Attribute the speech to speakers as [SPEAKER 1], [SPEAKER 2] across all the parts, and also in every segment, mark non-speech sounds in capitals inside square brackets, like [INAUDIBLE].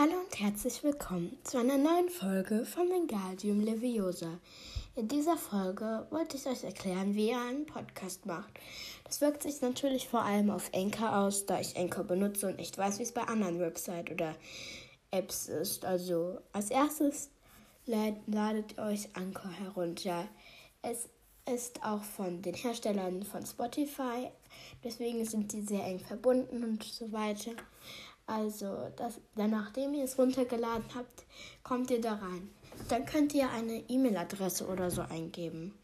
[SPEAKER 1] Hallo und herzlich willkommen zu einer neuen Folge von Wingardium Leviosa. In dieser Folge wollte ich euch erklären, wie ihr einen Podcast macht. Das wirkt sich natürlich vor allem auf Anchor aus, da ich Anchor benutze und nicht weiß, wie es bei anderen Websites oder Apps ist. Also als erstes ladet euch Anchor herunter. Es ist auch von den Herstellern von Spotify, deswegen sind die sehr eng verbunden und so weiter. Also, das, dann, nachdem ihr es runtergeladen habt, kommt ihr da rein. Dann könnt ihr eine E-Mail-Adresse oder so eingeben.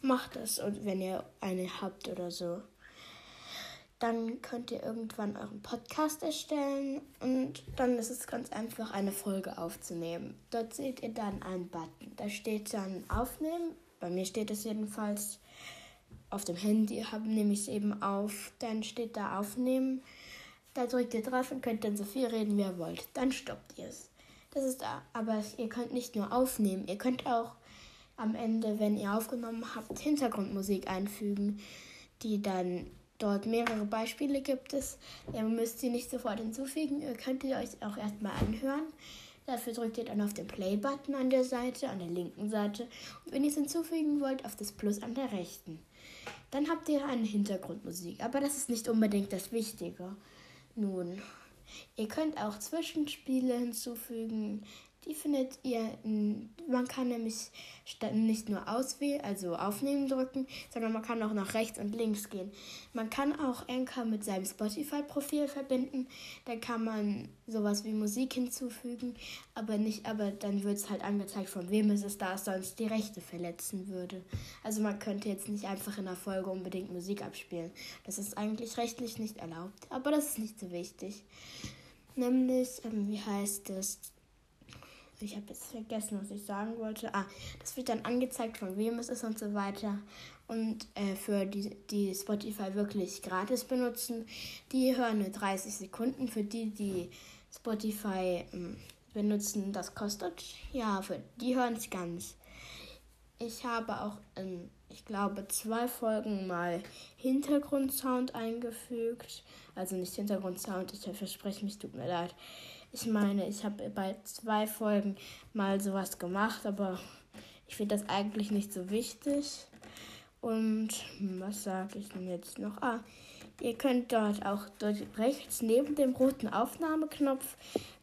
[SPEAKER 1] Macht es, wenn ihr eine habt oder so. Dann könnt ihr irgendwann euren Podcast erstellen und dann ist es ganz einfach, eine Folge aufzunehmen. Dort seht ihr dann einen Button. Da steht dann Aufnehmen. Bei mir steht es jedenfalls auf dem Handy, nehme ich es eben auf. Dann steht da Aufnehmen. Da drückt ihr drauf und könnt dann so viel reden, wie ihr wollt. Dann stoppt ihr es. Das ist da. Aber ihr könnt nicht nur aufnehmen, ihr könnt auch am Ende, wenn ihr aufgenommen habt, Hintergrundmusik einfügen, die dann dort mehrere Beispiele gibt es. Ihr müsst sie nicht sofort hinzufügen, ihr könnt sie euch auch erstmal anhören. Dafür drückt ihr dann auf den Play-Button an der Seite, an der linken Seite. Und wenn ihr es hinzufügen wollt, auf das Plus an der rechten. Dann habt ihr eine Hintergrundmusik. Aber das ist nicht unbedingt das Wichtige. Nun, ihr könnt auch Zwischenspiele hinzufügen. Die findet ihr, man kann nämlich nicht nur auswählen, also aufnehmen drücken, sondern man kann auch nach rechts und links gehen. Man kann auch Anchor mit seinem Spotify-Profil verbinden. Da kann man sowas wie Musik hinzufügen, aber nicht, aber dann wird es halt angezeigt, von wem es ist, da es sonst die Rechte verletzen würde. Also man könnte jetzt nicht einfach in der Folge unbedingt Musik abspielen. Das ist eigentlich rechtlich nicht erlaubt, aber das ist nicht so wichtig. Nämlich, ähm, wie heißt es? Ich habe jetzt vergessen, was ich sagen wollte. Ah, das wird dann angezeigt, von wem es ist und so weiter. Und äh, für die, die Spotify wirklich gratis benutzen, die hören nur 30 Sekunden. Für die, die Spotify äh, benutzen, das kostet. Ja, für die hören es ganz. Ich habe auch in, ich glaube, zwei Folgen mal Hintergrundsound eingefügt. Also nicht Hintergrundsound, ich verspreche mich, tut mir leid. Ich meine, ich habe bei zwei Folgen mal sowas gemacht, aber ich finde das eigentlich nicht so wichtig. Und was sage ich denn jetzt noch? Ah, ihr könnt dort auch dort rechts neben dem roten Aufnahmeknopf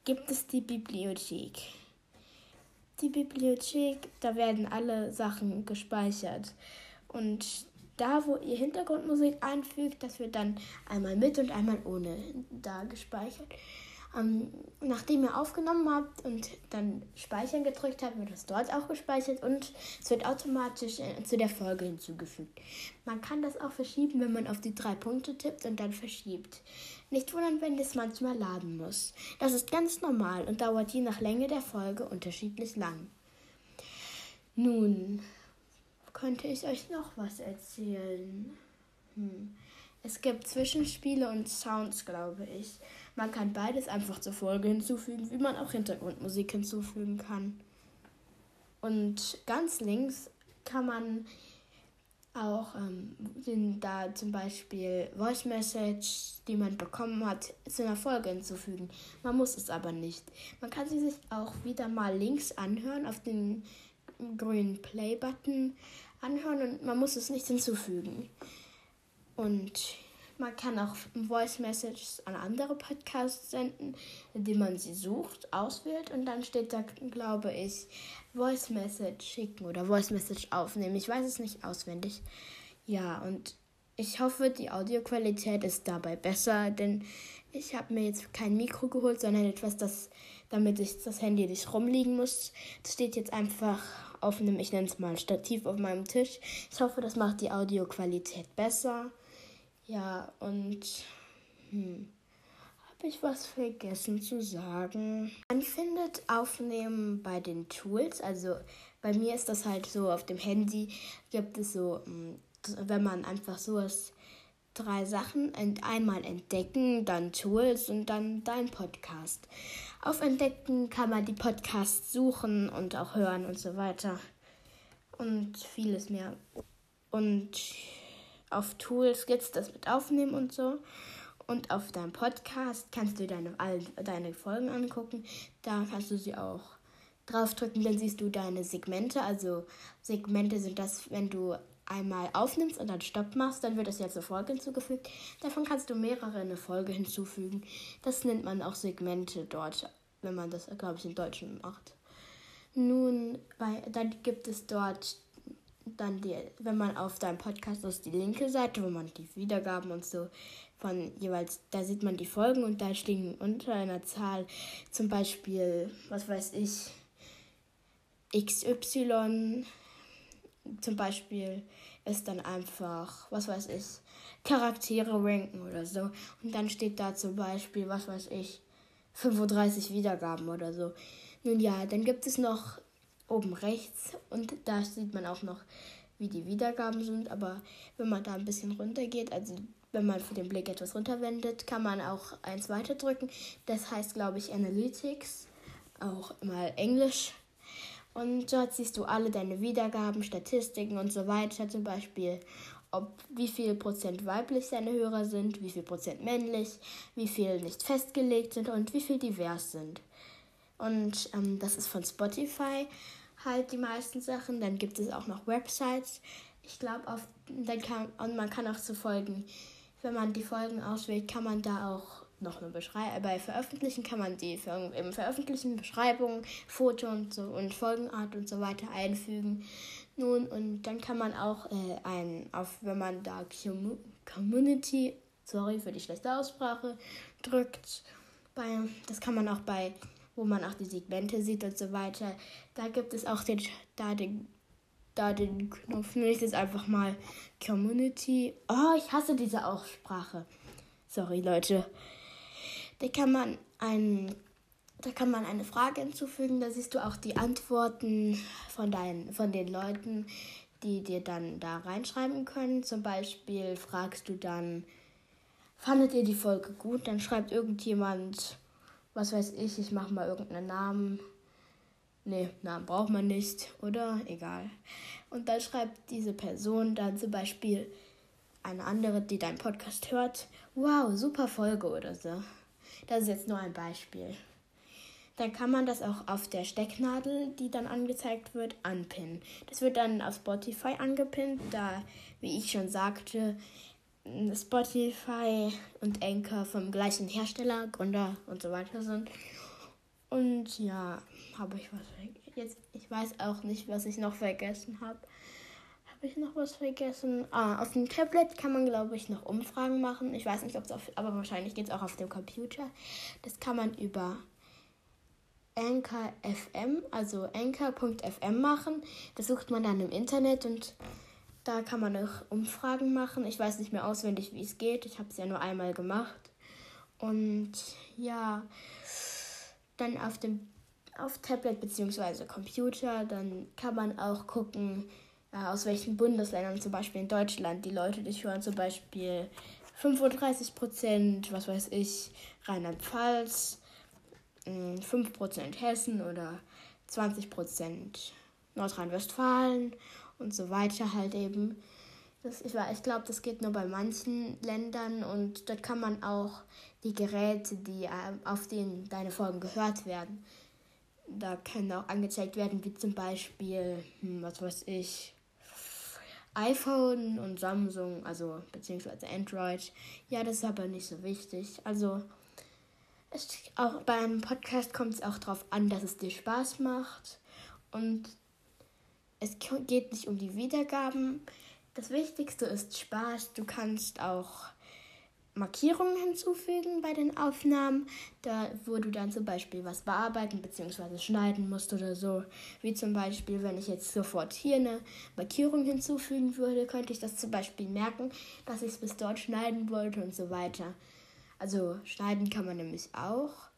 [SPEAKER 1] gibt es die Bibliothek. Die Bibliothek, da werden alle Sachen gespeichert. Und da, wo ihr Hintergrundmusik einfügt, das wird dann einmal mit und einmal ohne da gespeichert. Ähm, nachdem ihr aufgenommen habt und dann Speichern gedrückt habt, wird es dort auch gespeichert und es wird automatisch äh, zu der Folge hinzugefügt. Man kann das auch verschieben, wenn man auf die drei Punkte tippt und dann verschiebt. Nicht wundern, wenn es manchmal laden muss. Das ist ganz normal und dauert je nach Länge der Folge unterschiedlich lang. Nun, könnte ich euch noch was erzählen? Hm. Es gibt Zwischenspiele und Sounds, glaube ich. Man kann beides einfach zur Folge hinzufügen, wie man auch Hintergrundmusik hinzufügen kann. Und ganz links kann man auch ähm, da zum Beispiel Voice Message, die man bekommen hat, zu einer Folge hinzufügen. Man muss es aber nicht. Man kann sie sich auch wieder mal links anhören auf den grünen Play-Button anhören und man muss es nicht hinzufügen. Und man kann auch Voice Messages an andere Podcasts senden, indem man sie sucht, auswählt und dann steht da, glaube ich, Voice Message schicken oder Voice Message aufnehmen. Ich weiß es nicht auswendig. Ja, und ich hoffe, die Audioqualität ist dabei besser, denn ich habe mir jetzt kein Mikro geholt, sondern etwas, das, damit ich das Handy nicht rumliegen muss. Das steht jetzt einfach auf einem, ich nenne es mal Stativ auf meinem Tisch. Ich hoffe, das macht die Audioqualität besser. Ja, und hm, habe ich was vergessen zu sagen? Man findet Aufnehmen bei den Tools. Also bei mir ist das halt so, auf dem Handy gibt es so, hm, wenn man einfach so ist, drei Sachen. Einmal entdecken, dann Tools und dann dein Podcast. Auf Entdecken kann man die Podcasts suchen und auch hören und so weiter. Und vieles mehr. Und auf Tools es das mit Aufnehmen und so. Und auf deinem Podcast kannst du deine, all deine Folgen angucken. Da kannst du sie auch draufdrücken, dann siehst du deine Segmente. Also Segmente sind das, wenn du einmal aufnimmst und dann Stopp machst, dann wird das jetzt eine Folge hinzugefügt. Davon kannst du mehrere eine Folge hinzufügen. Das nennt man auch Segmente dort, wenn man das, glaube ich, in Deutschen macht. Nun, bei, dann gibt es dort dann die, wenn man auf deinem Podcast ist, die linke Seite, wo man die Wiedergaben und so von jeweils, da sieht man die Folgen und da stehen unter einer Zahl zum Beispiel, was weiß ich, XY zum Beispiel ist dann einfach, was weiß ich, Charaktere ranken oder so. Und dann steht da zum Beispiel, was weiß ich, 35 Wiedergaben oder so. Nun ja, dann gibt es noch oben rechts und da sieht man auch noch, wie die Wiedergaben sind. Aber wenn man da ein bisschen runter geht, also wenn man für den Blick etwas runterwendet, kann man auch eins weiter drücken. Das heißt, glaube ich, Analytics, auch mal Englisch. Und dort siehst du alle deine Wiedergaben, Statistiken und so weiter. Zum Beispiel, ob wie viel Prozent weiblich deine Hörer sind, wie viel Prozent männlich, wie viel nicht festgelegt sind und wie viel divers sind. Und ähm, das ist von Spotify halt die meisten Sachen. Dann gibt es auch noch Websites. Ich glaube, auf dann kann und man kann auch zu Folgen, wenn man die Folgen auswählt, kann man da auch noch eine Beschreibung. Bei Veröffentlichen kann man die für, im Veröffentlichen Beschreibung, Foto und so und Folgenart und so weiter einfügen. Nun, und dann kann man auch äh, ein, auf, wenn man da Community, sorry für die schlechte Aussprache, drückt, bei, das kann man auch bei, wo man auch die Segmente sieht und so weiter, da gibt es auch den, da den, da den Knopf, nenne ich das einfach mal Community. Oh, ich hasse diese Aussprache. Sorry, Leute. Da kann man ein, da kann man eine Frage hinzufügen. Da siehst du auch die Antworten von, deinen, von den Leuten, die dir dann da reinschreiben können. Zum Beispiel fragst du dann, fandet ihr die Folge gut? Dann schreibt irgendjemand, was weiß ich, ich mache mal irgendeinen Namen. Nee, Namen braucht man nicht, oder? Egal. Und dann schreibt diese Person dann zum Beispiel eine andere, die deinen Podcast hört, wow, super Folge oder so. Das ist jetzt nur ein Beispiel. Dann kann man das auch auf der Stecknadel, die dann angezeigt wird, anpinnen. Das wird dann auf Spotify angepinnt, da, wie ich schon sagte, Spotify und Anchor vom gleichen Hersteller, Gründer und so weiter sind. Und ja, habe ich was vergessen. Jetzt, ich weiß auch nicht, was ich noch vergessen habe. Habe ich noch was vergessen? Ah, auf dem Tablet kann man, glaube ich, noch Umfragen machen. Ich weiß nicht, ob es auf, aber wahrscheinlich geht es auch auf dem Computer. Das kann man über Anchor FM, also anchor.fm machen. Das sucht man dann im Internet und da kann man auch Umfragen machen. Ich weiß nicht mehr auswendig, wie es geht. Ich habe es ja nur einmal gemacht. Und ja, dann auf dem auf Tablet bzw. Computer, dann kann man auch gucken, äh, aus welchen Bundesländern, zum Beispiel in Deutschland, die Leute dich hören, zum Beispiel 35 Prozent, was weiß ich, Rheinland-Pfalz, 5 mm, Prozent Hessen oder 20 Prozent Nordrhein-Westfalen und so weiter halt eben. Das, ich ich glaube, das geht nur bei manchen Ländern und dort kann man auch die Geräte, die äh, auf denen deine Folgen gehört werden, da können auch angezeigt werden, wie zum Beispiel, hm, was weiß ich, iPhone und Samsung, also beziehungsweise Android. Ja, das ist aber nicht so wichtig. Also es, auch beim Podcast kommt es auch darauf an, dass es dir Spaß macht und es geht nicht um die Wiedergaben. Das Wichtigste ist Spaß. Du kannst auch Markierungen hinzufügen bei den Aufnahmen, da wo du dann zum Beispiel was bearbeiten bzw. schneiden musst oder so. Wie zum Beispiel, wenn ich jetzt sofort hier eine Markierung hinzufügen würde, könnte ich das zum Beispiel merken, dass ich es bis dort schneiden wollte und so weiter. Also schneiden kann man nämlich auch.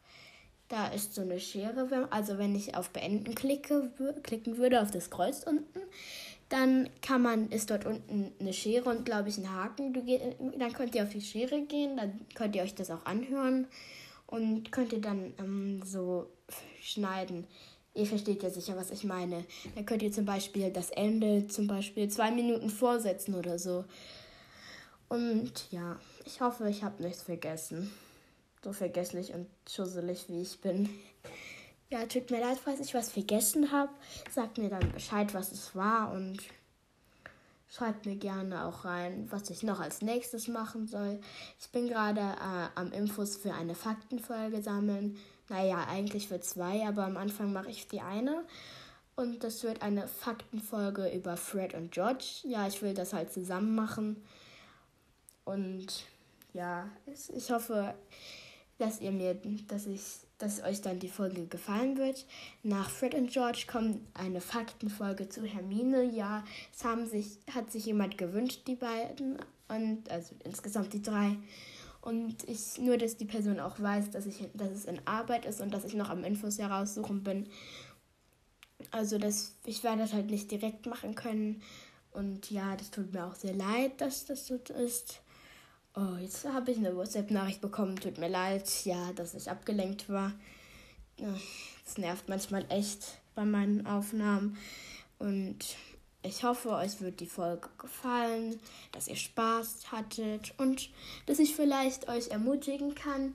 [SPEAKER 1] Da ist so eine Schere, also wenn ich auf Beenden klicke, klicken würde, auf das Kreuz unten, dann kann man, ist dort unten eine Schere und glaube ich ein Haken. Du geht, dann könnt ihr auf die Schere gehen, dann könnt ihr euch das auch anhören und könnt ihr dann ähm, so schneiden. Ihr versteht ja sicher, was ich meine. Dann könnt ihr zum Beispiel das Ende zum Beispiel zwei Minuten vorsetzen oder so. Und ja, ich hoffe, ich habe nichts vergessen. So vergesslich und schusselig wie ich bin. [LAUGHS] Ja, tut mir leid, falls ich was vergessen habe. Sagt mir dann Bescheid, was es war und schreibt mir gerne auch rein, was ich noch als nächstes machen soll. Ich bin gerade äh, am Infos für eine Faktenfolge sammeln. Naja, eigentlich für zwei, aber am Anfang mache ich die eine. Und das wird eine Faktenfolge über Fred und George. Ja, ich will das halt zusammen machen. Und ja, ich hoffe, dass ihr mir, dass ich, dass euch dann die Folge gefallen wird. Nach Fred und George kommt eine Faktenfolge zu Hermine. Ja, es haben sich, hat sich jemand gewünscht, die beiden. Und also insgesamt die drei. Und ich, nur dass die Person auch weiß, dass ich, dass es in Arbeit ist und dass ich noch am Infos heraussuchen bin. Also das, ich werde das halt nicht direkt machen können. Und ja, das tut mir auch sehr leid, dass das so ist. Oh, jetzt habe ich eine WhatsApp-Nachricht bekommen. Tut mir leid, ja, dass ich abgelenkt war. Das nervt manchmal echt bei meinen Aufnahmen. Und ich hoffe, euch wird die Folge gefallen, dass ihr Spaß hattet und dass ich vielleicht euch ermutigen kann,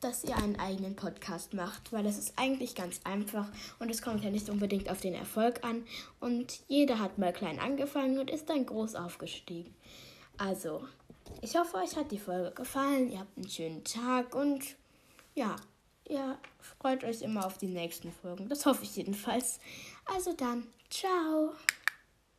[SPEAKER 1] dass ihr einen eigenen Podcast macht, weil das ist eigentlich ganz einfach und es kommt ja nicht unbedingt auf den Erfolg an und jeder hat mal klein angefangen und ist dann groß aufgestiegen. Also, ich hoffe, euch hat die Folge gefallen. Ihr habt einen schönen Tag und ja, ihr freut euch immer auf die nächsten Folgen. Das hoffe ich jedenfalls. Also dann, ciao.